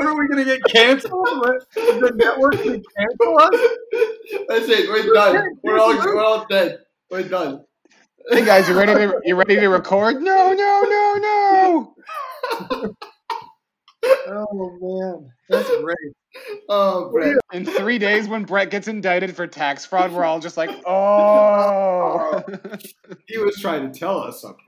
what are we going to get canceled? What, the network going to cancel us? That's it. We're done. We're all we're all dead. We're done. Hey guys, you ready to you ready to record? No, no, no, no. Oh man, that's great. Oh, Brett. In three days, when Brett gets indicted for tax fraud, we're all just like, oh. He was trying to tell us something.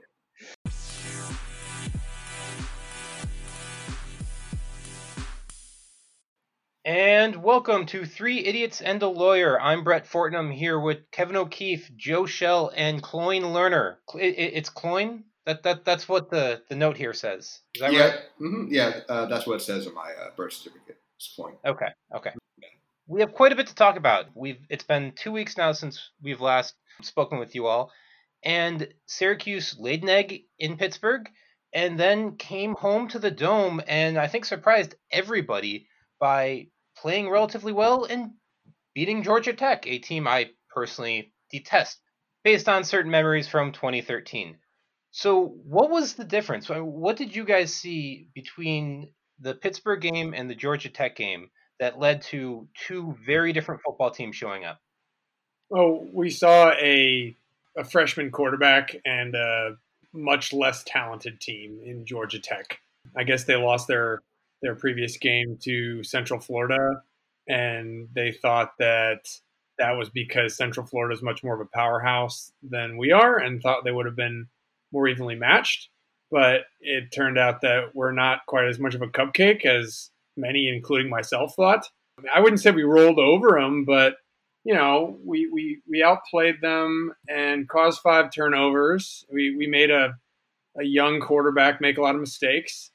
And welcome to Three Idiots and a Lawyer. I'm Brett Fortnum here with Kevin O'Keefe, Joe Shell, and Cloyne Lerner. It- it- It's Cloyne? That, that, that's what the, the note here says. Is that yeah, right? hmm yeah. Uh, that's what it says on my uh, birth certificate. It's point. Okay, okay. We have quite a bit to talk about. We've It's been two weeks now since we've last spoken with you all. And Syracuse laid an egg in Pittsburgh and then came home to the Dome and I think surprised everybody by playing relatively well and beating Georgia Tech, a team I personally detest, based on certain memories from 2013. So, what was the difference? What did you guys see between the Pittsburgh game and the Georgia Tech game that led to two very different football teams showing up? Oh, we saw a a freshman quarterback and a much less talented team in Georgia Tech. I guess they lost their their previous game to Central Florida, and they thought that that was because Central Florida is much more of a powerhouse than we are, and thought they would have been more evenly matched. But it turned out that we're not quite as much of a cupcake as many, including myself, thought. I, wouldn't say we rolled over them, but you know, we, we, we outplayed them and caused five turnovers. We, we made a, a young quarterback make a lot of mistakes.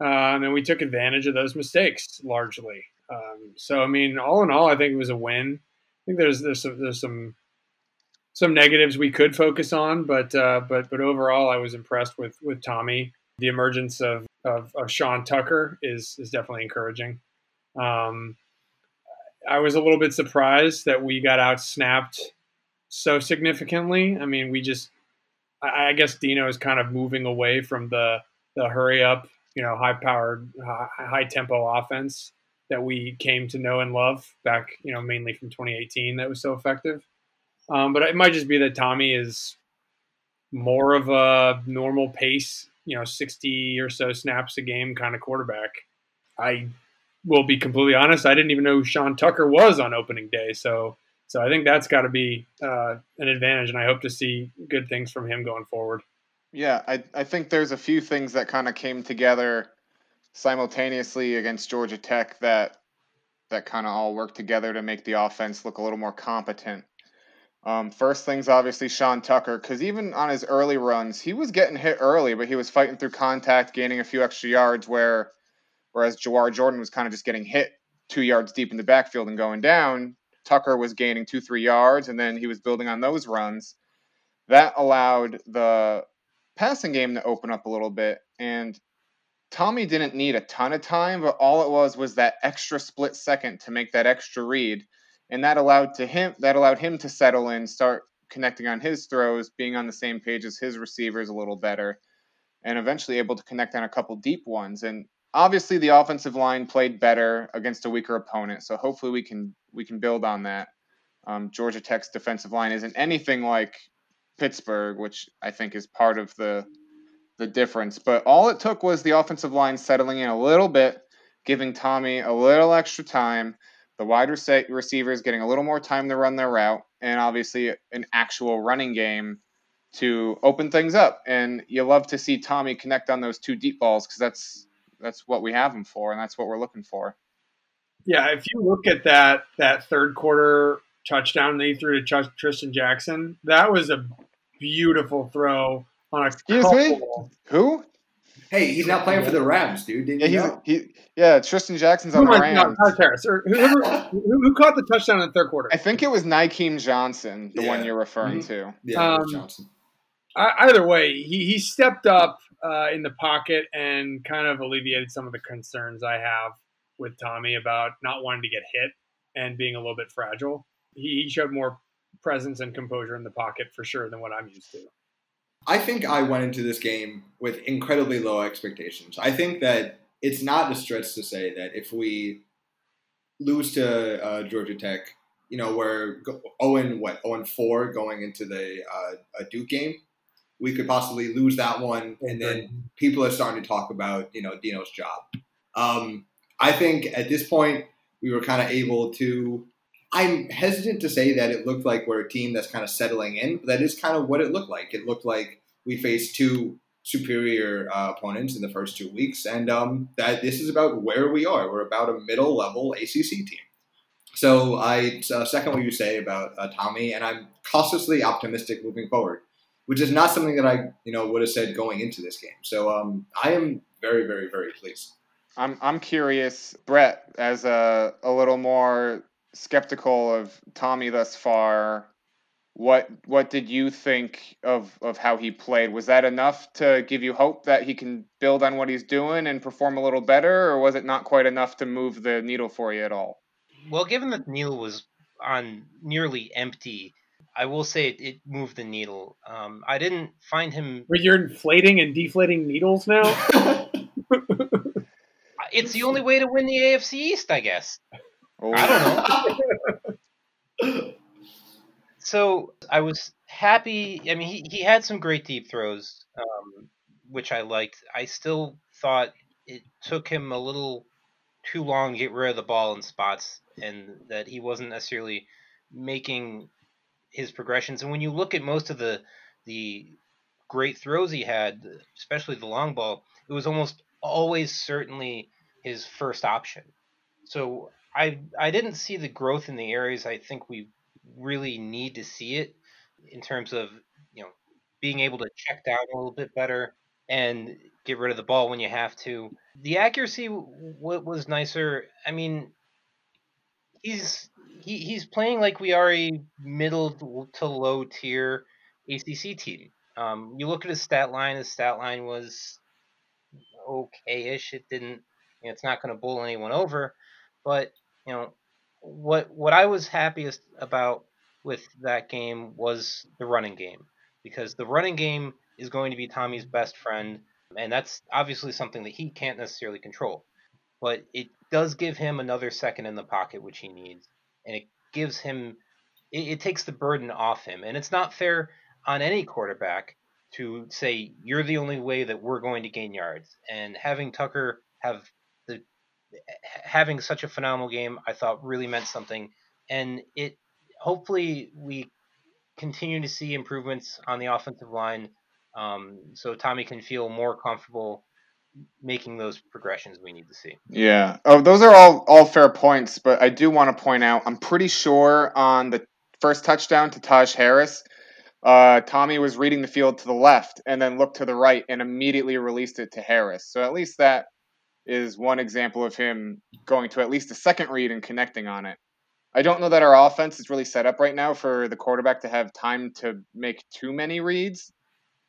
Um, and we took advantage of those mistakes largely. Um, so, I mean, all in all, I think it was a win. I think there's, there's some, there's some, some negatives we could focus on, but, uh, but, but overall, I was impressed with, with Tommy. The emergence of, of, of Sean Tucker is, is definitely encouraging. Um, I was a little bit surprised that we got out snapped so significantly. I mean, we just, I, I guess Dino is kind of moving away from the the hurry up, you know, high powered, high tempo offense that we came to know and love back, you know, mainly from 2018 that was so effective. Um, but it might just be that Tommy is more of a normal pace, you know, 60 or so snaps a game kind of quarterback. I will be completely honest. I didn't even know who Sean Tucker was on opening day. So, so I think that's got to be uh, an advantage, and I hope to see good things from him going forward. Yeah, I, I think there's a few things that kind of came together simultaneously against Georgia Tech that that kind of all worked together to make the offense look a little more competent. Um, first things, obviously, Sean Tucker, because even on his early runs, he was getting hit early, but he was fighting through contact, gaining a few extra yards. Where, whereas Jawhar Jordan was kind of just getting hit two yards deep in the backfield and going down, Tucker was gaining two, three yards, and then he was building on those runs. That allowed the passing game to open up a little bit, and Tommy didn't need a ton of time, but all it was was that extra split second to make that extra read, and that allowed to him that allowed him to settle in, start connecting on his throws, being on the same page as his receivers a little better, and eventually able to connect on a couple deep ones. And obviously, the offensive line played better against a weaker opponent, so hopefully we can we can build on that. Um, Georgia Tech's defensive line isn't anything like Pittsburgh, which I think is part of the the difference. But all it took was the offensive line settling in a little bit, giving Tommy a little extra time, the wide rece- receivers getting a little more time to run their route, and obviously an actual running game to open things up. And you love to see Tommy connect on those two deep balls because that's that's what we have him for, and that's what we're looking for. Yeah, if you look at that that third quarter touchdown that he threw to Tristan Jackson, that was a beautiful throw on a Excuse couple. me? Who? Hey, he's not playing for the Rams, dude. Didn't Yeah, you he's know? he. Yeah, Tristan Jackson's Who on the am I- no, Rams. Tyler Terrace, or whoever, who, who caught the touchdown in the third quarter? I think it was Nykeem Johnson, the one you're referring Mhm. to. Yeah, Um, Johnson. Either way, he, he stepped up uh, in the pocket and kind of alleviated some of the concerns I have with Tommy about not wanting to get hit and being a little bit fragile. He, he showed more presence and composure in the pocket for sure than what I'm used to. I think I went into this game with incredibly low expectations. I think that it's not a stretch to say that if we lose to uh, Georgia Tech, you know, we're go- 0 what 0 4 going into the uh, a Duke game. We could possibly lose that one, and then people are starting to talk about you know Dino's job. Um, I think at this point we were kind of able to. I'm hesitant to say that it looked like we're a team that's kind of settling in, but that is kind of what it looked like. It looked like we faced two superior uh, opponents in the first two weeks, and um, that this is about where we are. We're about a middle level ACC team. So I uh, second what you say about uh, Tommy, and I'm cautiously optimistic moving forward, which is not something that I you know would have said going into this game. So um, I am very very very pleased. I'm I'm curious, Brett, as a a little more skeptical of Tommy thus far. What what did you think of of how he played? Was that enough to give you hope that he can build on what he's doing and perform a little better, or was it not quite enough to move the needle for you at all? Well, given that Neil was on nearly empty, I will say it, it moved the needle. Um, I didn't find him. Where you're inflating and deflating needles now. It's the only way to win the AFC East, I guess. Oh, I don't know. So I was happy. I mean, he, he had some great deep throws, um, which I liked. I still thought it took him a little too long to get rid of the ball in spots, and that he wasn't necessarily making his progressions. And when you look at most of the the great throws he had, especially the long ball, it was almost always certainly his first option. So I I didn't see the growth in the areas I think we really need to see it in terms of you know being able to check down a little bit better and get rid of the ball when you have to. The accuracy was nicer. I mean, he's he, he's playing like we are a middle to low tier ACC team. Um, you look at his stat line. His stat line was okay-ish. It didn't. You know, it's not going to bowl anyone over, but you know what what I was happiest about with that game was the running game because the running game is going to be Tommy's best friend, and that's obviously something that he can't necessarily control. But it does give him another second in the pocket, which he needs, and it gives him it, it takes the burden off him, and it's not fair on any quarterback to say you're the only way that we're going to gain yards, and having Tucker have having such a phenomenal game, I thought really meant something, and it hopefully we continue to see improvements on the offensive line, um, so Tommy can feel more comfortable making those progressions we need to see. Yeah. Oh, those are all all fair points, but I do want to point out I'm pretty sure on the first touchdown to Taj Harris, uh, Tommy was reading the field to the left and then looked to the right and immediately released it to Harris. So at least that is one example of him going to at least a second read and connecting on it. I don't know that our offense is really set up right now for the quarterback to have time to make too many reads.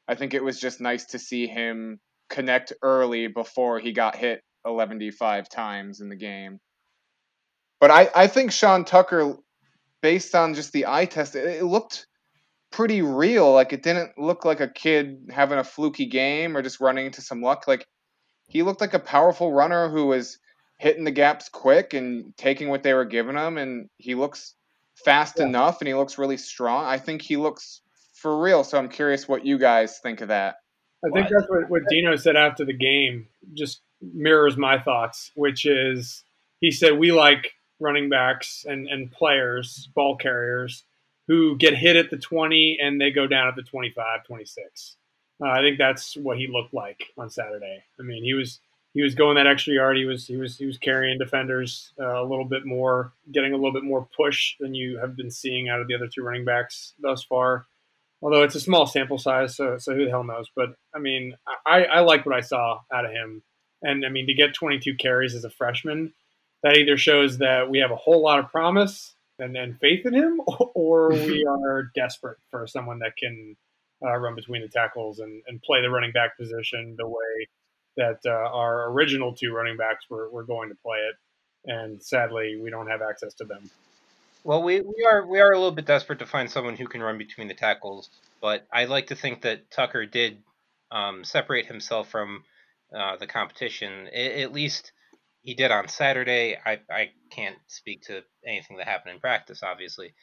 I think it was just nice to see him connect early before he got hit 115 times in the game. But I, I think Sean Tucker, based on just the eye test, it, it looked pretty real. Like it didn't look like a kid having a fluky game or just running into some luck. Like he looked like a powerful runner who was hitting the gaps quick and taking what they were giving him. And he looks fast Yeah. enough and he looks really strong. I think he looks for real. So I'm curious what you guys think of that. I think that's what, what Dino said after the game, just mirrors my thoughts, which is he said we like running backs and, and players, ball carriers, who get hit at the 20 and they go down at the 25, 26. Uh, I think that's what he looked like on Saturday. I mean, he was he was going that extra yard. He was he was he was carrying defenders uh, a little bit more, getting a little bit more push than you have been seeing out of the other two running backs thus far although it's a small sample size, so so who the hell knows? But I mean, I, I like what I saw out of him, and I mean to get 22 carries as a freshman, that either shows that we have a whole lot of promise and, and faith in him, or we are desperate for someone that can uh, run between the tackles and, and play the running back position the way that uh, our original two running backs were, were going to play it. And sadly, we don't have access to them. Well, we, we are we are a little bit desperate to find someone who can run between the tackles, but I like to think that Tucker did um, separate himself from uh, the competition. I, at least he did on Saturday. I, I can't speak to anything that happened in practice, obviously.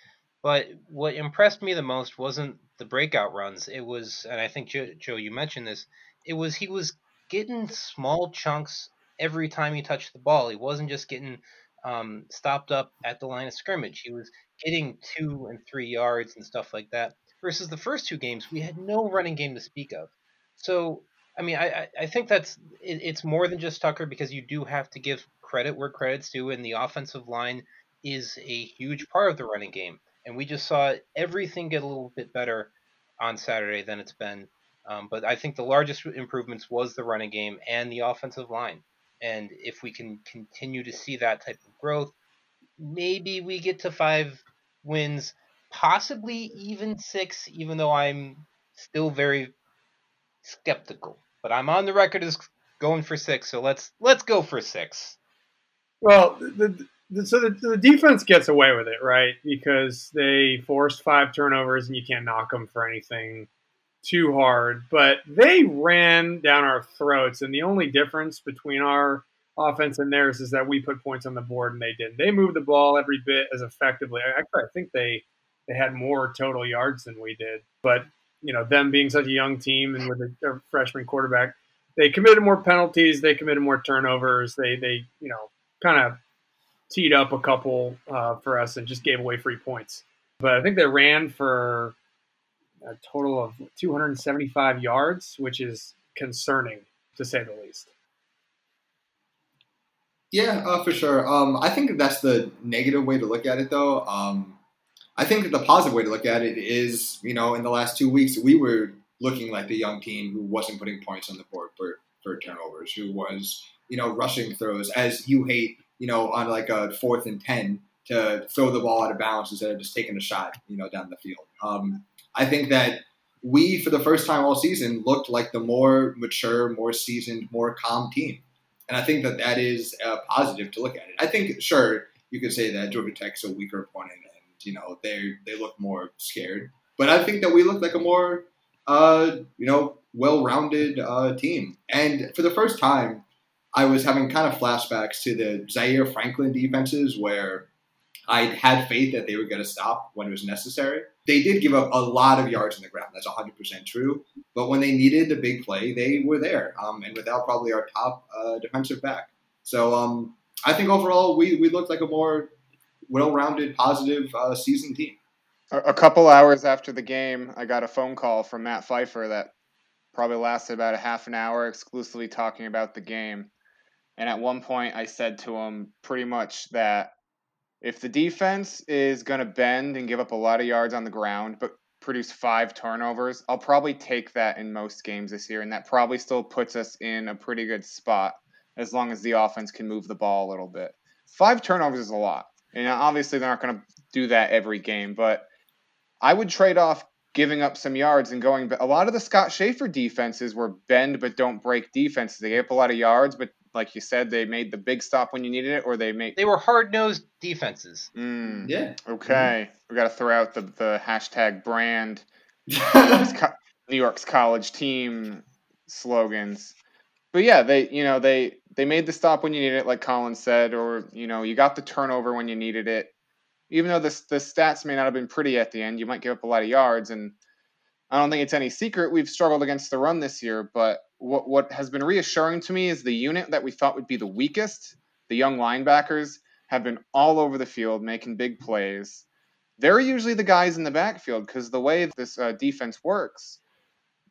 But what impressed me the most wasn't the breakout runs. It was, and I think Joe, Joe, you mentioned this. It was he was getting small chunks every time he touched the ball. He wasn't just getting um, stopped up at the line of scrimmage. He was getting two and three yards and stuff like that. Versus the first two games, we had no running game to speak of. So, I mean, I, I think that's it, it's more than just Tucker because you do have to give credit where credit's due, and the offensive line is a huge part of the running game. And we just saw everything get a little bit better on Saturday than it's been. Um, but I think the largest improvements was the running game and the offensive line. And if we can continue to see that type of growth, maybe we get to five wins, possibly even six, even though I'm still very skeptical. But I'm on the record as going for six, so let's let's go for six. Well, the, so the, the defense gets away with it, right? Because they forced five turnovers, and you can't knock them for anything too hard, but they ran down our throats. And the only difference between our offense and theirs is that we put points on the board and they didn't. They moved the ball every bit as effectively. Actually, I think they they had more total yards than we did. But you know, them being such a young team and with a, a freshman quarterback, they committed more penalties. They committed more turnovers. They they you know kind of teed up a couple uh, for us and just gave away free points. But I think they ran for a total of 275 yards, which is concerning to say the least. Yeah, uh, for sure. Um, I think that's the negative way to look at it, though. Um, I think that the positive way to look at it is, you know, in the last two weeks, we were looking like the young team who wasn't putting points on the board for, for turnovers, who was, you know, rushing throws, as you hate, you know, on like a fourth and 10 to throw the ball out of bounds instead of just taking a shot, you know, down the field. Um, I think that we, for the first time all season, looked like the more mature, more seasoned, more calm team. And I think that that is a positive to look at it. I think, sure, you could say that Georgia Tech's a weaker opponent and, you know, they they look more scared. But I think that we look like a more, uh, you know, well-rounded uh, team. And for the first time, I was having kind of flashbacks to the Zaire Franklin defenses where I had faith that they were going to stop when it was necessary. They did give up a lot of yards on the ground. That's 100% true. But when they needed a big play, they were there, um, and without probably our top uh, defensive back. So um, I think overall, we, we looked like a more well rounded, positive uh, season team. A couple hours after the game, I got a phone call from Matt Pfeiffer that probably lasted about a half an hour, exclusively talking about the game. And at one point, I said to him pretty much that if the defense is going to bend and give up a lot of yards on the ground, but produce five turnovers, I'll probably take that in most games this year. And that probably still puts us in a pretty good spot as long as the offense can move the ball a little bit. Five turnovers is a lot. And obviously, they're not going to do that every game, but I would trade off giving up some yards and going. But a lot of the Scott Shafer defenses were bend but don't break defenses. They gave up a lot of yards, but like you said, they made the big stop when you needed it, or they made they were hard nosed defenses. Mm, yeah. Okay, mm-hmm. we got to throw out the the hashtag brand New York's college team slogans. But yeah, they you know they they made the stop when you needed it, like Colin said, or you know you got the turnover when you needed it. Even though the the stats may not have been pretty at the end, you might give up a lot of yards, and I don't think it's any secret we've struggled against the run this year. But what what has been reassuring to me is the unit that we thought would be the weakest, the young linebackers, have been all over the field making big plays. They're usually the guys in the backfield because the way this uh, defense works,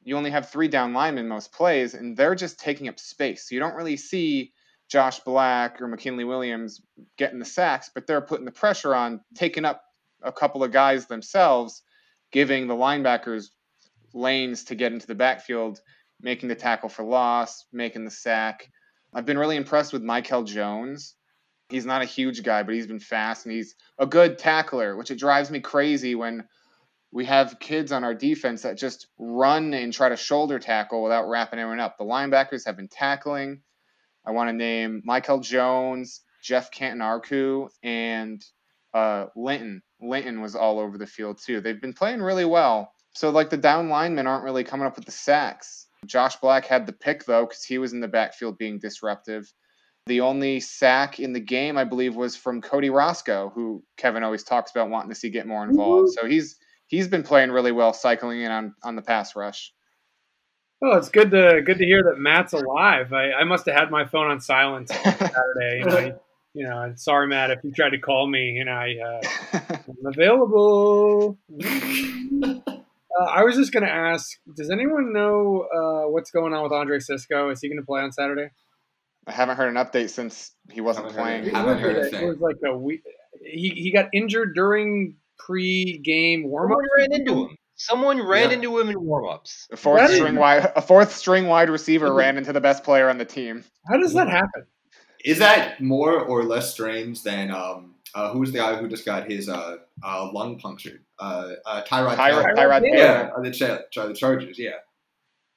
you only have three down linemen most plays, and they're just taking up space. You don't really see Josh Black or McKinley Williams getting the sacks, but they're putting the pressure on, taking up a couple of guys themselves, giving the linebackers lanes to get into the backfield making the tackle for loss, making the sack. I've been really impressed with Michael Jones. He's not a huge guy, but he's been fast and he's a good tackler, which it drives me crazy when we have kids on our defense that just run and try to shoulder tackle without wrapping everyone up. The linebackers have been tackling. I want to name Michael Jones, Geoff Cantin and uh, Linton. Linton was all over the field too. They've been playing really well. So like the down linemen aren't really coming up with the sacks Josh Black had the pick though because he was in the backfield being disruptive. The only sack in the game, I believe, was from Cody Roscoe, who Kevin always talks about wanting to see get more involved. So he's he's been playing really well, cycling in on, on the pass rush. Oh, it's good to good to hear that Matt's alive. I, I must have had my phone on silent Saturday. You know, you know, sorry, Matt, if you tried to call me, you know, I, uh, I'm available. Uh, I was just going to ask, does anyone know uh, what's going on with Andre Cisco? Is he going to play on Saturday? I haven't heard an update since he wasn't Haven't playing. heard I haven't heard a it was like a week. He, he got injured during pre-game warm-up. Someone ran into him. Someone ran Yeah. into him in warm-ups. A fourth That is- string wide, a fourth string wide receiver ran into the best player on the team. How does that happen? Is that more or less strange than um, uh, who's the guy who just got his uh, uh, lung punctured? Uh, uh, Tyrod. Tyrod, Taylor. Tyrod Taylor. Yeah, uh, the, Char- Char- the Chargers. Yeah.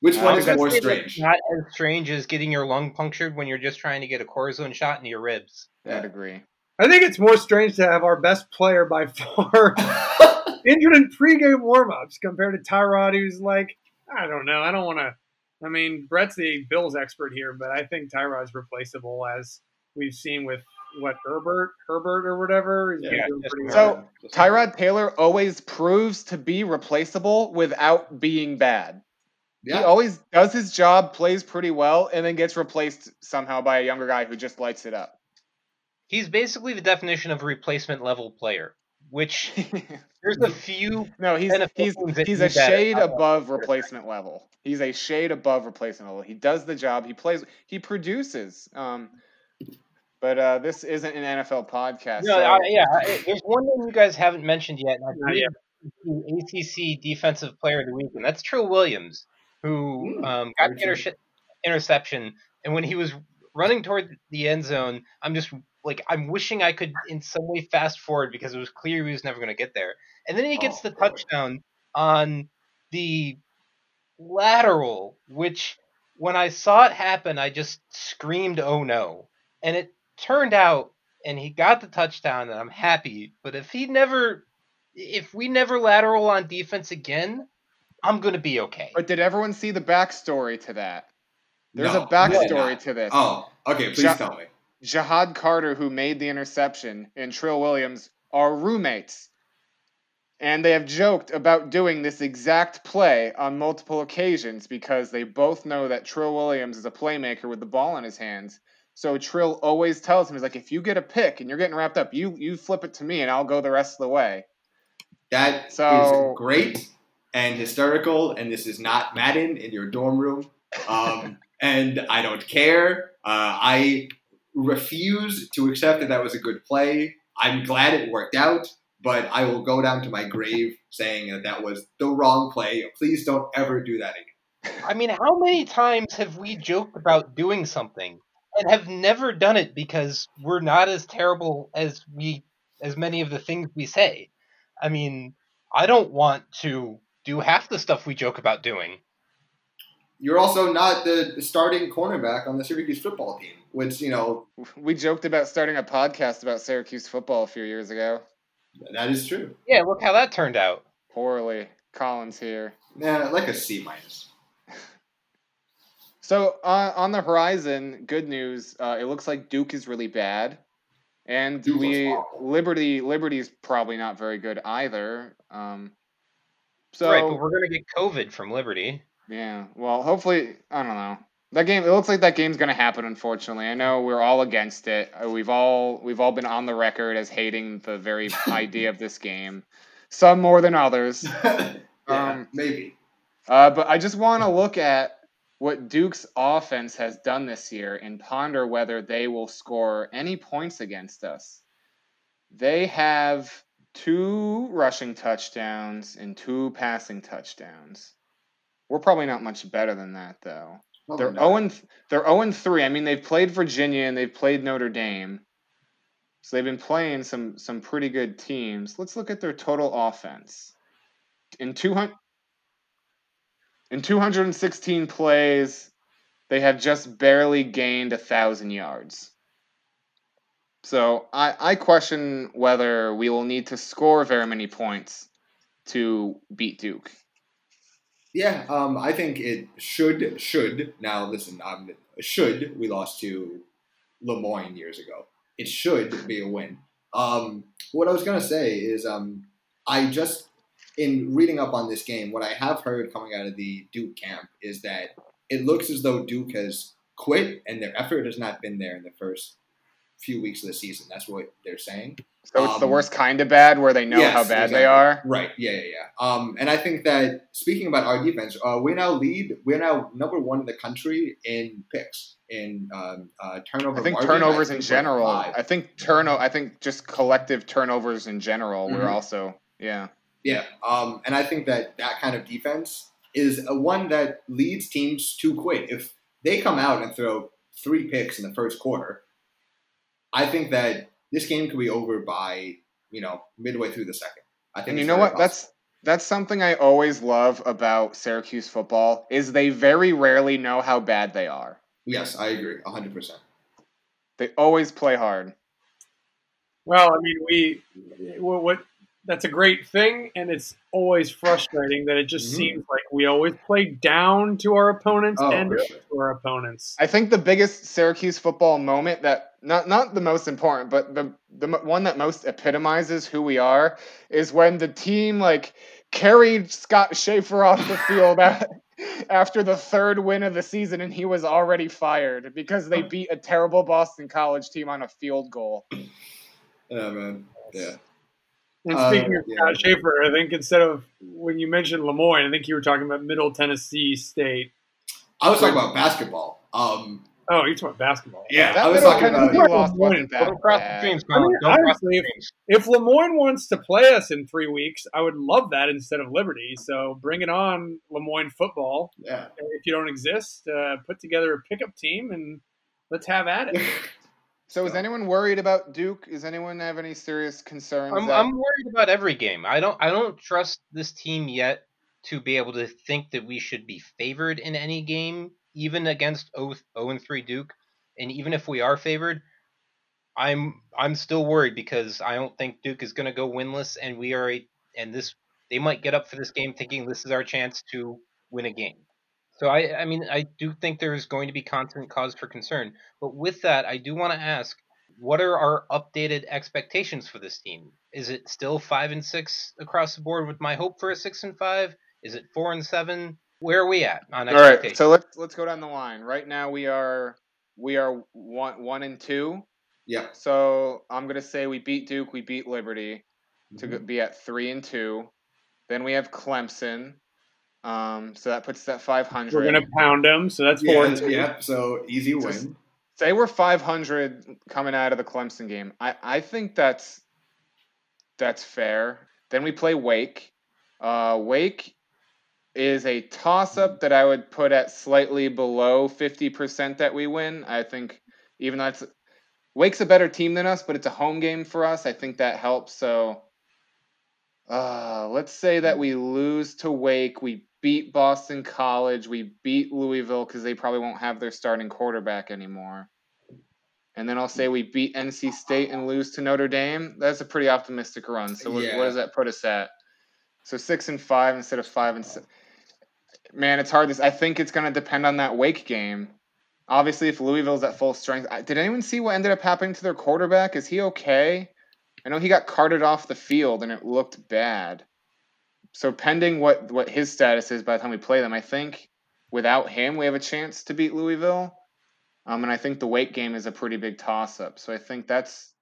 Which Uh, one is was more I'd say that's strange? Not as strange as getting your lung punctured when you're just trying to get a cortisone shot into your ribs. I'd agree. I think it's more strange to have our best player by far injured in pre-game warm-ups compared to Tyrod, who's like, I don't know, I don't want to. I mean, Brett's the Bills expert here, but I think Tyrod's replaceable, as we've seen with what Herbert, Herbert or whatever. He's Yeah, doing just pretty So, well. Tyrod Taylor always proves to be replaceable without being bad. Yeah. He always does his job, plays pretty well, and then gets replaced somehow by a younger guy who just lights it up. He's basically the definition of a replacement level player, which there's a few. no, he's he's he's a shade above replacement level. He's a shade above replacement level. He does the job. He plays. He produces. Um, but uh, this isn't an NFL podcast. No, so- I, yeah, I, there's one name you guys haven't mentioned yet. And I Not yet. the ACC Defensive Player of the Week, and that's Trill Williams, who Hmm, um, got the interce- interception. And when he was running toward the end zone, I'm just like, I'm wishing I could in some way fast forward because it was clear he was never going to get there. And then he gets Oh, the boy. touchdown on the lateral, which when I saw it happen, I just screamed, "Oh no!" And it turned out, and he got the touchdown, and I'm happy. But if he never, if we never lateral on defense again, I'm gonna be okay. But did everyone see the backstory to that? There's No, a backstory to this. Oh, okay. Please Ja- tell me. Ja'Had Carter, who made the interception, and Trill Williams are roommates. And they have joked about doing this exact play on multiple occasions because they both know that Trill Williams is a playmaker with the ball in his hands. So Trill always tells him, he's like, if you get a pick and you're getting wrapped up, you you flip it to me and I'll go the rest of the way. That is So- great and hysterical, and this is not Madden in your dorm room. Um, and I don't care. Uh, I refuse to accept that that was a good play. I'm glad it worked out, but I will go down to my grave saying that that was the wrong play. Please don't ever do that again. I mean, how many times have we joked about doing something and have never done it because we're not as terrible as we as many of the things we say? I mean, I don't want to do half the stuff we joke about doing. You're also not the the starting cornerback on the Syracuse football team, which, you know, We joked about starting a podcast about Syracuse football a few years ago. that is true. Yeah, look how that turned out. Poorly. Collins here. Nah, like a C minus. So uh, on the horizon, good news. Uh, it looks like Duke is really bad, and Duke looks we awful. Liberty Liberty's probably not very good either. Um, so right, but we're gonna get COVID from Liberty. yeah, well, hopefully, I don't know. That game. It looks like that game's gonna happen. Unfortunately, I know we're all against it. Uh, we've all we've all been on the record as hating the very idea of this game. Some more than others. yeah, Um, maybe. Uh, but I just want to look at what Duke's offense has done this year and ponder whether they will score any points against us. They have two rushing touchdowns and two passing touchdowns. We're probably not much better than that, though. Probably They're. 0 and they're 0 and 3. I mean, they've played Virginia and they've played Notre Dame. So they've been playing some some pretty good teams. Let's look at their total offense. In 200 in 216 plays, they have just barely gained a thousand yards. So I, I question whether we will need to score very many points to beat Duke. Yeah, um, I think it should should now listen. Um, should we lost to Le Moyne years ago? It should be a win. Um, what I was gonna say is, um, I just in reading up on this game, what I have heard coming out of the Duke camp is that it looks as though Duke has quit and their effort has not been there in the first few weeks of the season. That's what they're saying. So it's the Um, worst kind of bad, where they know yes, how bad exactly. they are. Right. Yeah, yeah, yeah. Um, and I think that speaking about our defense, uh, we now lead. We're now number one in the country in picks in um, uh, turnover. I think margin. turnovers I in think we're general. I think turno. I think just collective turnovers in general. We're Mhm. also yeah. Yeah, um, and I think that that kind of defense is a one that leads teams to quit. If they come out and throw three picks in the first quarter, I think that this game could be over by you know midway through the second. I think And you know very what? That's that's something I always love about Syracuse football is they very rarely know how bad they are. yes, I agree, hundred percent. They always play hard. Well, I mean, we what, what that's a great thing, and it's always frustrating that it just Mhm. seems like we always play down to our opponents Oh, and for up sure. to our opponents. I think the biggest Syracuse football moment that not not the most important, but the the one that most epitomizes who we are is when the team like carried Scott Shafer off the field a- after the third win of the season, and he was already fired because they beat a terrible Boston College team on a field goal. Yeah, man. Yeah. And Uh, speaking of yeah. Scott Shafer, I think instead of when you mentioned Le Moyne, I think you were talking about Middle Tennessee State. I was talking about basketball. Um, Oh, you're talking about basketball. yeah, That I was talking Tennessee about. loss wasn't Don't cross the streams, I mean, Don't cross honestly, the if- streams. If Le Moyne wants to play us in three weeks, I would love that instead of Liberty. So bring it on, Le Moyne football. Yeah. If you don't exist, uh, put together a pickup team and let's have at it. So is anyone worried about Duke? Does anyone have any serious concerns? I'm, that- I'm worried about every game. I don't I don't trust this team yet to be able to think that we should be favored in any game, even against 0 and 3 Duke. And even if we are favored, I'm I'm still worried because I don't think Duke is going to go winless, and we are a and this they might get up for this game thinking this is our chance to win a game. So I I mean I do think there is going to be constant cause for concern. But with that, I do want to ask what are our updated expectations for this team? Is it still five and six across the board with my hope for a six and five? Is it four and seven? Where are we at on All right, expectations? so let's let's go down the line. Right now we are we are one one and two. Yeah. So I'm gonna say we beat Duke, we beat Liberty to Mm-hmm. go- be at three and two. Then we have Clemson. Um, so that puts us at five We're gonna pound them, so that's four Yeah, and yeah. So easy win. Say we're five hundred coming out of the Clemson game. I I think that's that's fair. Then we play Wake. Uh, Wake is a toss up that I would put at slightly below 50% that we win. I think even though it's Wake's a better team than us, but it's a home game for us. I think that helps. So uh, let's say that we lose to Wake. We beat Boston College. We beat Louisville because they probably won't have their starting quarterback anymore. And then I'll say we beat NC State and lose to Notre Dame. That's a pretty optimistic run. So what, Yeah. what does that put us at? So six and five instead of five and six. Man, it's hard. This I think it's going to depend on that Wake game. Obviously, if Louisville's at full strength, I- did anyone see what ended up happening to their quarterback? Is he okay? I know he got carted off the field and it looked bad. So pending what what his status is by the time we play them, I think without him we have a chance to beat Louisville. Um, and I think the Wake game is a pretty big toss up. So I think that's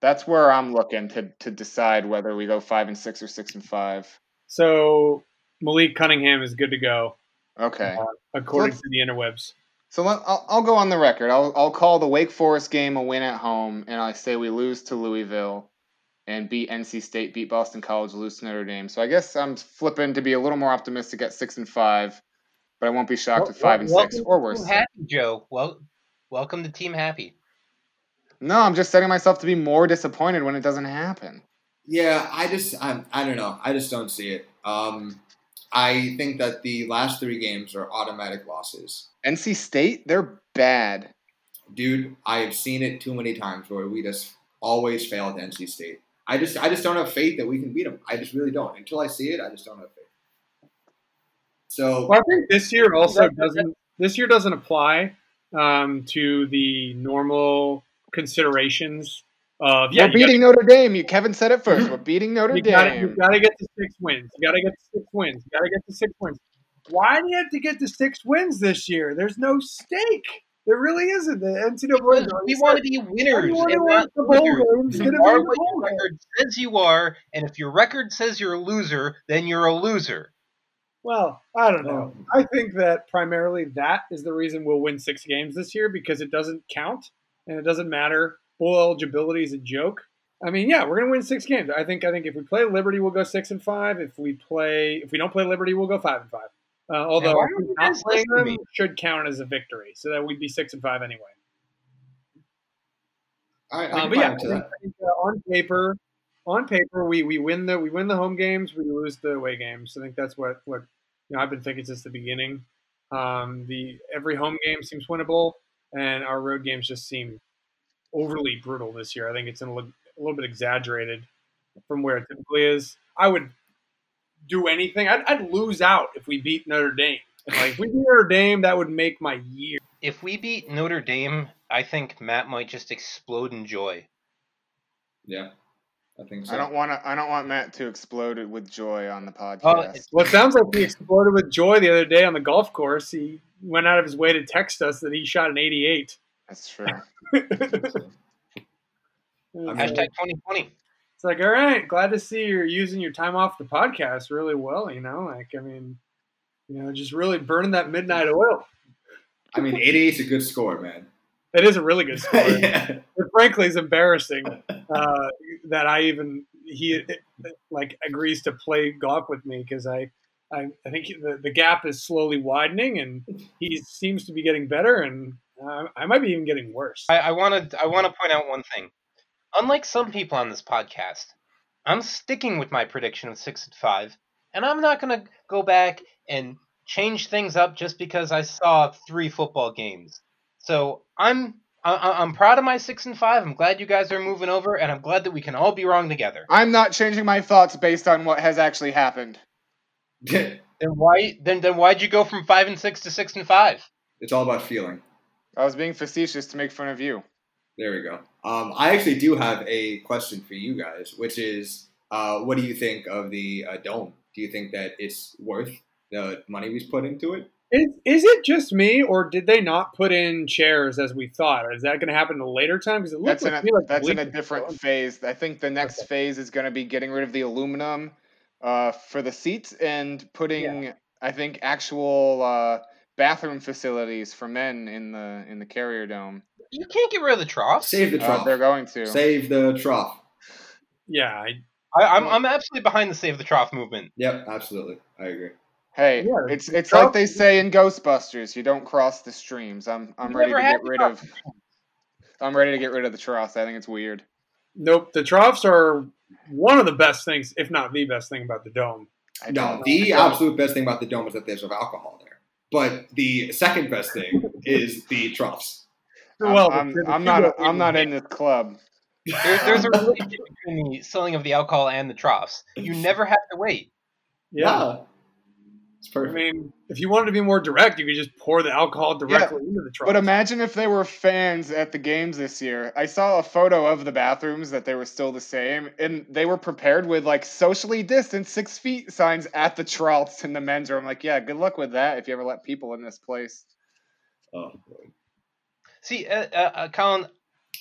that's where I'm looking to to decide whether we go five and six or six and five. So Malik Cunningham is good to go, Okay. according Let's- to the interwebs. So let, I'll, I'll go on the record. I'll, I'll call the Wake Forest game a win at home, and I say we lose to Louisville and beat NC State, beat Boston College, lose to Notre Dame. So I guess I'm flipping to be a little more optimistic at six and five, but I won't be shocked at five and six or worse. Happy, Joe. Well, welcome to Team Happy. No, I'm just setting myself to be more disappointed when it doesn't happen. Yeah, I just I, I don't know. I just don't see it. Um, I think that the last three games are automatic losses. NC State, they're bad. Dude, I have seen it too many times where we just always fail at NC State. I just I just don't have faith that we can beat them. I just really don't. Until I see it, I just don't have faith. So Well, I think this year also doesn't. This year doesn't apply um, to the normal considerations of yeah. We're beating Notre Dame. You Kevin said it first. We're beating Notre You gotta, you Dame. gotta get to six wins. You gotta get to six wins. You gotta get to six wins. Why do you have to get to six wins this year? There's no stake. There really isn't. The NCAA. Because we want to be winners you wanna and win not the bowl losers. games, You are what your record says you are, and if your record says you're a loser, then you're a loser. Well, I don't know. Um, I think that primarily that is the reason we'll win six games this year because it doesn't count and it doesn't matter. Bowl eligibility is a joke. I mean, yeah, we're gonna win six games. I think. I think if we play Liberty, we'll go six and five. If we play, if we don't play Liberty, we'll go five and five. Uh, although why don't think you not guys playing them should count as a victory, so that we'd be six and five anyway. I, I can but yeah, buy think, that. Uh, on paper, on paper, we, we win the we win the home games, we lose the away games. I think that's what what you know I've been thinking since the beginning. Um, the every home game seems winnable, and our road games just seem overly brutal this year. I think it's a little, a little bit exaggerated from where it typically is. I would do anything. I'd, I'd lose out if we beat Notre Dame. Like if we beat Notre Dame, that would make my year. If we beat Notre Dame, I think Matt might just explode in joy. Yeah, I think so. I don't want to. I don't want Matt to explode with joy on the uh, podcast. Well, it's- Well, it sounds like he exploded with joy the other day on the golf course. He went out of his way to text us that he shot an 88. That's true. it's, Hashtag 2020. It's like, all right, glad to see you're using your time off the podcast really well. You know, like, I mean, you know, just really burning that midnight oil. I mean, 88 is a good score, man. It is a really good score. yeah. It frankly is embarrassing uh, that I even he like agrees to play golf with me because I, I I think the, the gap is slowly widening and he seems to be getting better and uh, I might be even getting worse. I, I want to I want to point out one thing. Unlike some people on this podcast, I'm sticking with my prediction of six and five, and I'm not going to go back and change things up just because I saw three football games. So I'm I, I- I'm proud of my six and five. I'm glad you guys are moving over, and I'm glad that we can all be wrong together. I'm not changing my thoughts based on what has actually happened. Then why then then why'd you go from five and six to six and five? it's all about feeling. I was being facetious to make fun of you. There we go. Um, I actually do have a question for you guys, which is, uh, what do you think of the uh, dome? Do you think that it's worth the money we put into it? Is, is it just me or did they not put in chairs as we thought? Or is that going to happen at a later time? Because it looks That's in a, like that's in a different going- phase. I think the next Okay. phase is going to be getting rid of the aluminum uh, for the seats and putting, I think, actual uh, bathroom facilities for men in the in the carrier dome. You can't get rid of the troughs. Save the Uh, trough. they're going to. Save the trough. Yeah, I, I, I'm I'm absolutely behind the save the trough movement. Yep, absolutely. I agree. Hey, Yeah, it's it's trough- like they say in Ghostbusters, you don't cross the streams. I'm I'm You ready to get rid troughs. of I'm ready to get rid of the troughs. I think it's weird. nope. The troughs are one of the best things, if not the best thing about the dome. I No, the I absolute best thing about the dome is that there's alcohol there. But the second best thing is the troughs. I'm, well, I'm, the- the I'm not people- I'm not in this club. There, there's a relationship between the selling of the alcohol and the troughs. You never have to wait. Yeah. Wow. It's I mean, if you wanted to be more direct, you could just pour the alcohol directly into the troughs. But imagine if they were fans at the games this year. I saw a photo of the bathrooms that they were still the same, and they were prepared with like socially distanced six feet signs at the troughs in the men's room. Like, yeah, good luck with that if you ever let people in this place. oh, boy. See, uh, uh, uh, Colin,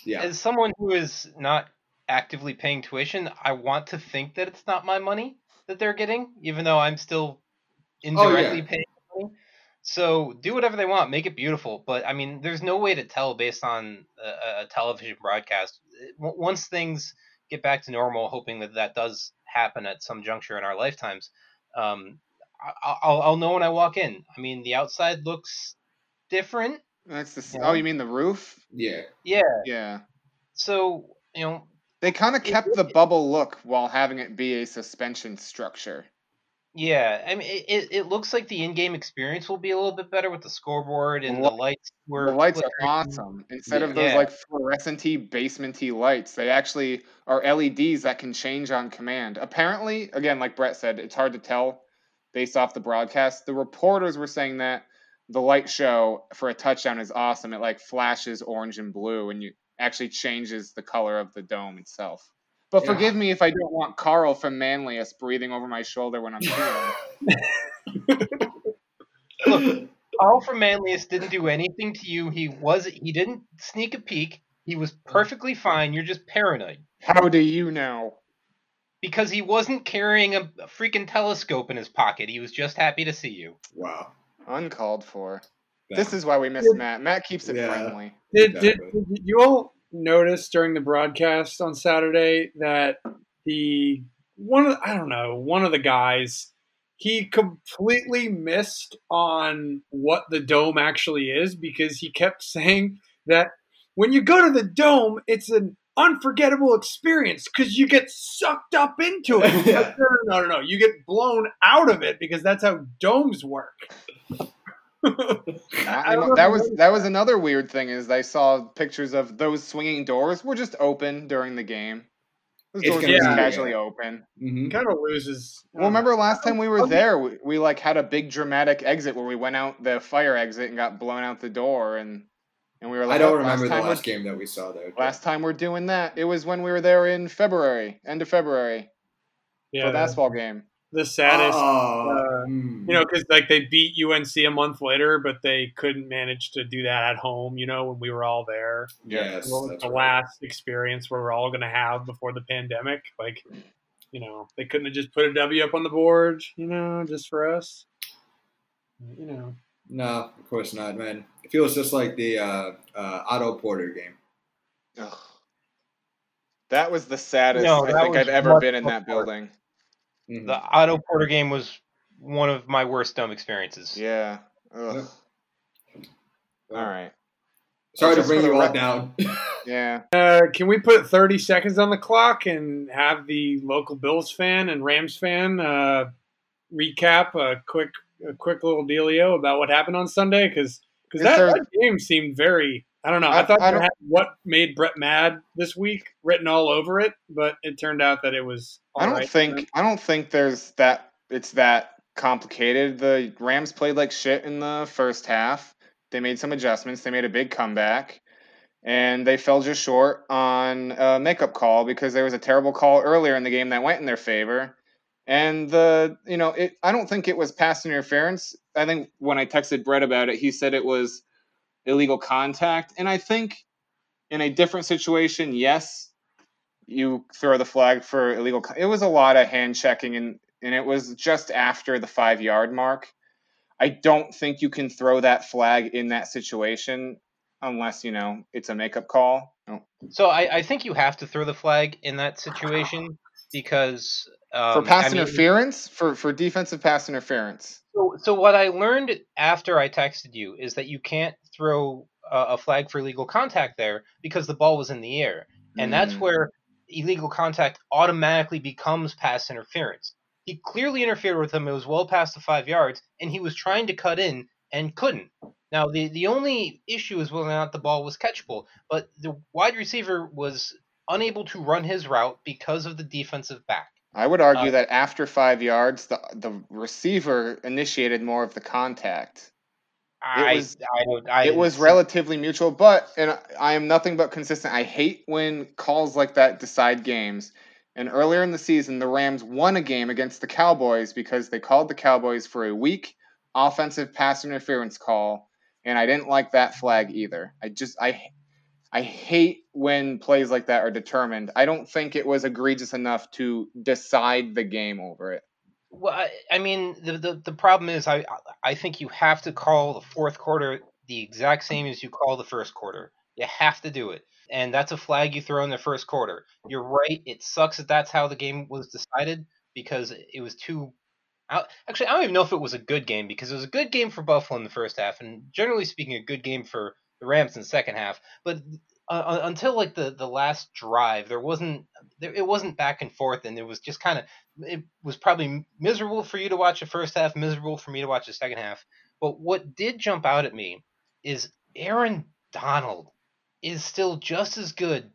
yeah. as someone who is not actively paying tuition, I want to think that it's not my money that they're getting, even though I'm still indirectly yeah. paying money. So do whatever they want, make it beautiful. But I mean, there's no way to tell based on a, a television broadcast. Once things get back to normal, hoping that that does happen at some juncture in our lifetimes, um, I- I'll, I'll know when I walk in. I mean, the outside looks different. That's the. Yeah. Oh, you mean the roof? Yeah. Yeah. Yeah. So you know, They kind of It kept the bubble look while having it be a suspension structure. Yeah, I mean, it, it, looks like the in-game experience will be a little bit better with the scoreboard and the Li- lights. Were the lights are awesome. Instead of those Yeah. like fluorescent-y, basement-y lights, they actually are LEDs that can change on command. Apparently, again, like Brett said, it's hard to tell based off the broadcast. The reporters were saying that the light show for a touchdown is awesome. It like flashes orange and blue and you actually changes the color of the dome itself. But Yeah. forgive me if I don't want Carl from Manlius breathing over my shoulder when I'm cheering. Look, Paul from Manlius didn't do anything to you. He was he didn't sneak a peek. He was perfectly fine. You're just paranoid How do you know? because he wasn't carrying a, a freaking telescope in his pocket. He was just happy to see you. wow. Uncalled for. Yeah. This is why we miss Matt. Matt keeps it Yeah. friendly. Did, did, did you all notice during the broadcast on Saturday that the one of I don't know one of the guys he completely missed on what the dome actually is because he kept saying that when you go to the dome it's an unforgettable experience because you get sucked up into it. Yeah. No, no, no. You get blown out of it because that's how domes work. I don't know that was that was another weird thing is I saw pictures of those swinging doors were just open during the game. Those It's doors were gonna just be- casually open. hmm kind of loses. Well, remember last time we were there, we, we like had a big dramatic exit where we went out the fire exit and got blown out the door, and and we were like, I don't "Oh, remember the last game that we saw there. Last time we're doing that, it was when we were there in February, end of February, yeah, for a the, basketball game. the saddest. Oh, uh, hmm. you know, because like they beat UNC a month later, but they couldn't manage to do that at home. You know, when we were all there, yes, Well, that's the right. last experience where we're all going to have before the pandemic. Like, you know, they couldn't have just put a W up on the board. You know, just for us. You know, No, of course not, man. It feels just like the uh, uh, Otto Porter game. Ugh. That was the saddest No, I think I've ever been in that before. building. Mhm. The Otto Porter game was one of my worst dumb experiences. Yeah. Ugh. Yeah. All right. Sorry to bring the you all down. Yeah. uh, can we put thirty seconds on the clock and have the local Bills fan and Rams fan uh, recap a quick, a quick little dealio about what happened on Sunday? Because Is that, there- that game seemed very. I don't know. I, I- thought I had what made Brett mad this week written all over it, but it turned out that it was. I don't all right. think I don't think there's that it's that complicated. The Rams played like shit in the first half. They made some adjustments. They made a big comeback, and they fell just short on a makeup call because there was a terrible call earlier in the game that went in their favor. And the you know it I don't think it was pass interference. I think when I texted Brett about it, he said it was illegal contact, and I think in a different situation, yes, you throw the flag for illegal. It was a lot of hand checking, and and it was just after the five yard mark. I don't think you can throw that flag in that situation unless you know it's a makeup call. Oh. So I, I think you have to throw the flag in that situation because um, for pass I mean, interference, for for defensive pass interference. So, so what I learned after I texted you is that you can't throw a, a flag for illegal contact there because the ball was in the air, and that's Mm. where illegal contact automatically becomes pass interference. He clearly interfered with him. It was well past the five yards, and he was trying to cut in and couldn't. Now, the the only issue is whether or not the ball was catchable, but the wide receiver was unable to run his route because of the defensive back. I would argue Uh, that after five yards, the the receiver initiated more of the contact. I, was- I, I it was relatively mutual, but and I am nothing but consistent. I hate when calls like that decide games. And earlier in the season, the Rams won a game against the Cowboys because they called the Cowboys for a weak offensive pass interference call, and I didn't like that flag either. I just I I hate when plays like that are determined. I don't think it was egregious enough to decide the game over it. Well, I, I mean, the, the the problem is, I I think you have to call the fourth quarter the exact same as you call the first quarter. You have to do it, and that's a flag you throw in the first quarter. You're right. It sucks that that's how the game was decided because it was too. Actually, I don't even know if it was a good game because it was a good game for Buffalo in the first half, and generally speaking, a good game for the Rams in the second half. But uh, until like the the last drive, there wasn't there, it wasn't back and forth, and it was just kind of it was probably miserable for you to watch the first half, miserable for me to watch the second half. But what did jump out at me is Aaron Donald is still just as good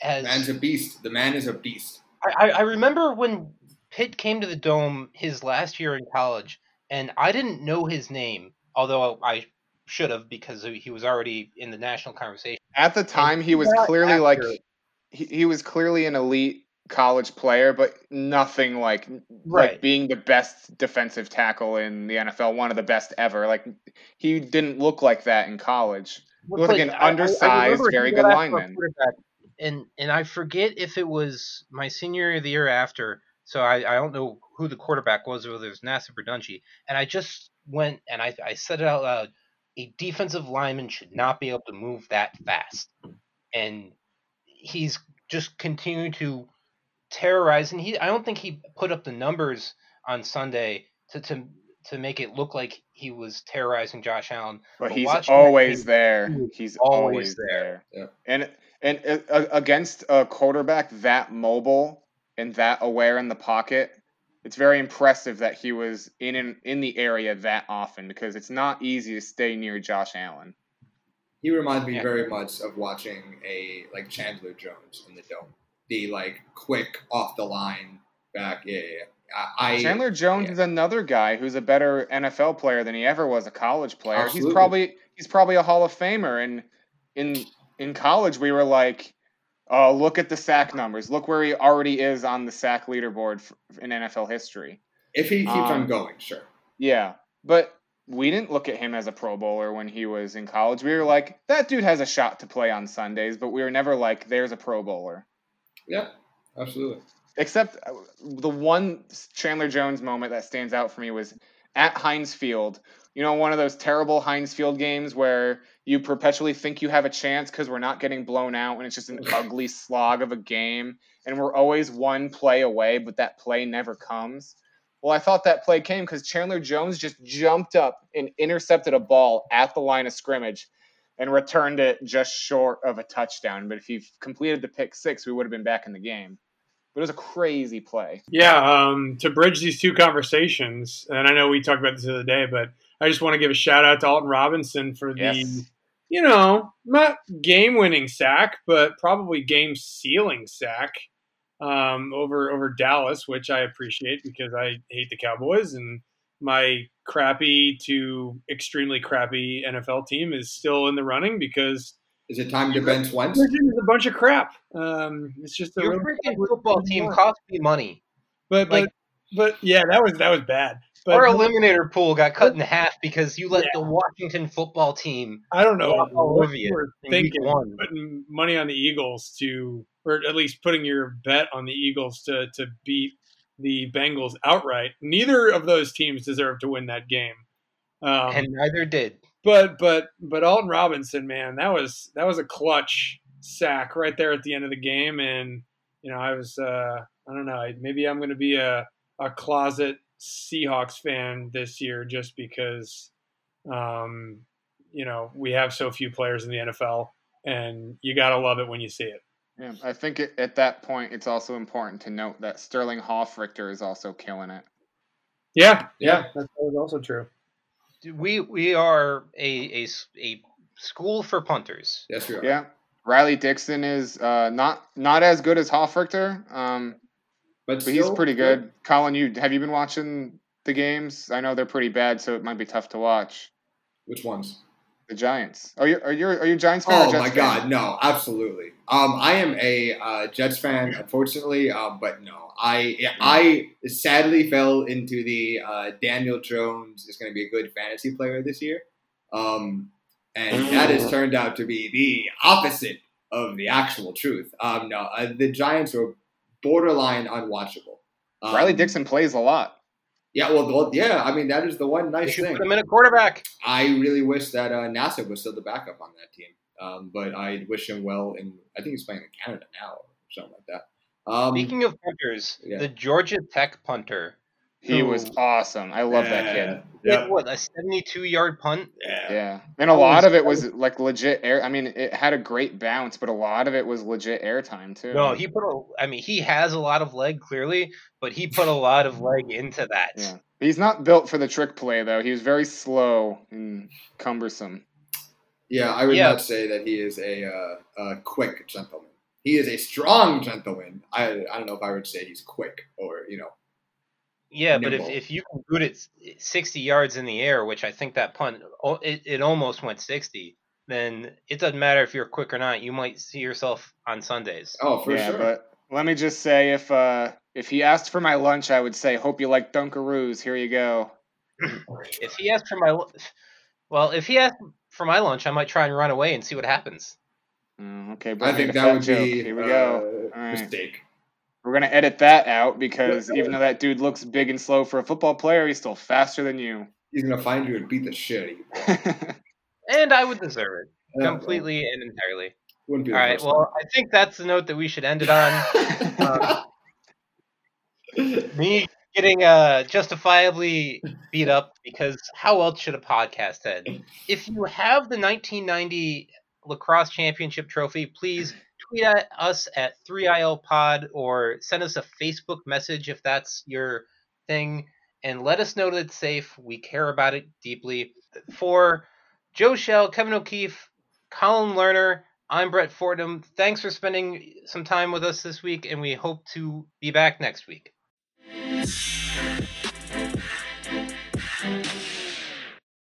as Man's a beast. The man is a beast. I, I- I remember when Pitt came to the Dome his last year in college, and I didn't know his name, although I should have because he was already in the national conversation. At the time, he was uh, clearly after, like he, he was clearly an elite college player, but nothing like right. like being the best defensive tackle in the NFL, one of the best ever. Like he didn't look like that in college. Looked like, like an undersized, I, I very good lineman. And and I forget if it was my senior year, the year after. So I, I don't know who the quarterback was, whether it was Nassib or Dungey. And I just went and I, I said it out loud. A defensive lineman should not be able to move that fast. And he's just continuing to terrorize. And he, I don't think he put up the numbers on Sunday to to to make it look like he was terrorizing Josh Allen. But, but he's always there. He's always, always there. there. Yeah. And and uh, against a quarterback that mobile and that aware in the pocket, it's very impressive that he was in in, in the area that often because it's not easy to stay near Josh Allen. He reminds me yeah. very much of watching a like Chandler Jones in the dome. The like quick off the line back. Yeah, yeah. I, Chandler Jones yeah. is another guy who's a better NFL player than he ever was a college player. Absolutely. He's probably he's probably a Hall of Famer. And in in college, we were like, "Oh, look at the sack numbers. Look where he already is on the sack leaderboard in NFL history." If he keeps um, on going, sure. Yeah, but we didn't look at him as a Pro Bowler when he was in college. We were like, that dude has a shot to play on Sundays, but we were never like, there's a Pro Bowler. Yeah, absolutely. Except uh, the one Chandler Jones moment that stands out for me was at Heinz Field. You know, one of those terrible Heinz Field games where you perpetually think you have a chance because we're not getting blown out and it's just an ugly slog of a game. And we're always one play away, but that play never comes. Well, I thought that play came because Chandler Jones just jumped up and intercepted a ball at the line of scrimmage and returned it just short of a touchdown. But if he completed the pick six, we would have been back in the game. But it was a crazy play. Yeah, um, to bridge these two conversations, and I know we talked about this the other day, but I just want to give a shout out to Alton Robinson for the, yes. you know, not game winning sack, but probably game sealing sack um, over over Dallas, which I appreciate because I hate the Cowboys and my crappy to extremely crappy NFL team is still in the running because is it time to bench Wentz? It's a bunch of crap. Um, it's just a your freaking football team cost me money. But but like, but yeah, that was that was bad. But, our eliminator pool got cut in half because you let yeah. the Washington football team. I don't know what you were thinking, putting money on the Eagles to or at least putting your bet on the Eagles to to beat the Bengals outright. Neither of those teams deserve to win that game, um, and neither did. But but but Alton Robinson, man, that was that was a clutch sack right there at the end of the game, and you know I was uh, I don't know maybe I'm going to be a a closet Seahawks fan this year just because um, you know we have so few players in the NFL, and you gotta love it when you see it. Yeah, I think it, at that point it's also important to note that Sterling Hofrichter is also killing it. Yeah, yeah, that is that was also true. We we are a, a, a school for punters. Yes, we are. Yeah, Riley Dixon is uh, not not as good as Hofrichter, um, but, but he's pretty good. good. Colin, you have you been watching the games? I know they're pretty bad, so it might be tough to watch. Which ones? The Giants. Are you are you are you Giants fan? Oh my God, no, absolutely. Um, I am a uh, Jets fan, unfortunately, um, but no, I I sadly fell into the uh, Daniel Jones is going to be a good fantasy player this year, um, and that has turned out to be the opposite of the actual truth. Um, no, uh, the Giants were borderline unwatchable. Riley um, Dixon plays a lot. Yeah, well, yeah. I mean, that is the one nice thing. Put him in a quarterback. I really wish that uh, Nassib was still the backup on that team. Um, but I wish him well. And I think he's playing in Canada now or something like that. Um, Speaking of punters, yeah. the Georgia Tech punter he was awesome. I love yeah, that kid. Yeah. What a seventy-two yard punt. Yeah, yeah. And a lot of it was like legit air. I mean, it had a great bounce, but a lot of it was legit airtime too. No, he put a. I mean, he has a lot of leg clearly, but he put a lot of leg into that. Yeah. He's not built for the trick play though. He was very slow and cumbersome. Yeah, I would yeah. not say that he is a, uh, a quick gentleman. He is a strong gentleman. I I don't know if I would say he's quick or you know Yeah, but if, if you can boot it 60 yards in the air, which I think that punt, oh, it, it almost went 60, then it doesn't matter if you're quick or not. You might see yourself on Sundays. Oh, for yeah, sure. but let me just say, if uh, if he asked for my lunch, I would say, "Hope you like Dunkaroos. Here you go." If he asked for my, well, if he asked for my lunch, I might try and run away and see what happens. Mm, okay, I think that would joke. be Here we uh, go. All a right. mistake. We're gonna edit that out because even though that dude looks big and slow for a football player, he's still faster than you. He's gonna find you and beat the shit out of you. And I would deserve it Yeah, completely and entirely. Wouldn't be All the right, well, I think that's the note that we should end it on. time. Me getting uh, justifiably beat up because how else should a podcast end? If you have the 1990 lacrosse championship trophy, please tweet at us at 3IL Pod or send us a Facebook message if that's your thing and let us know that it's safe. We care about it deeply. For Joe Shell, Kevin O'Keefe, Colin Lerner, I'm Brett Fordham. Thanks for spending some time with us this week, and we hope to be back next week.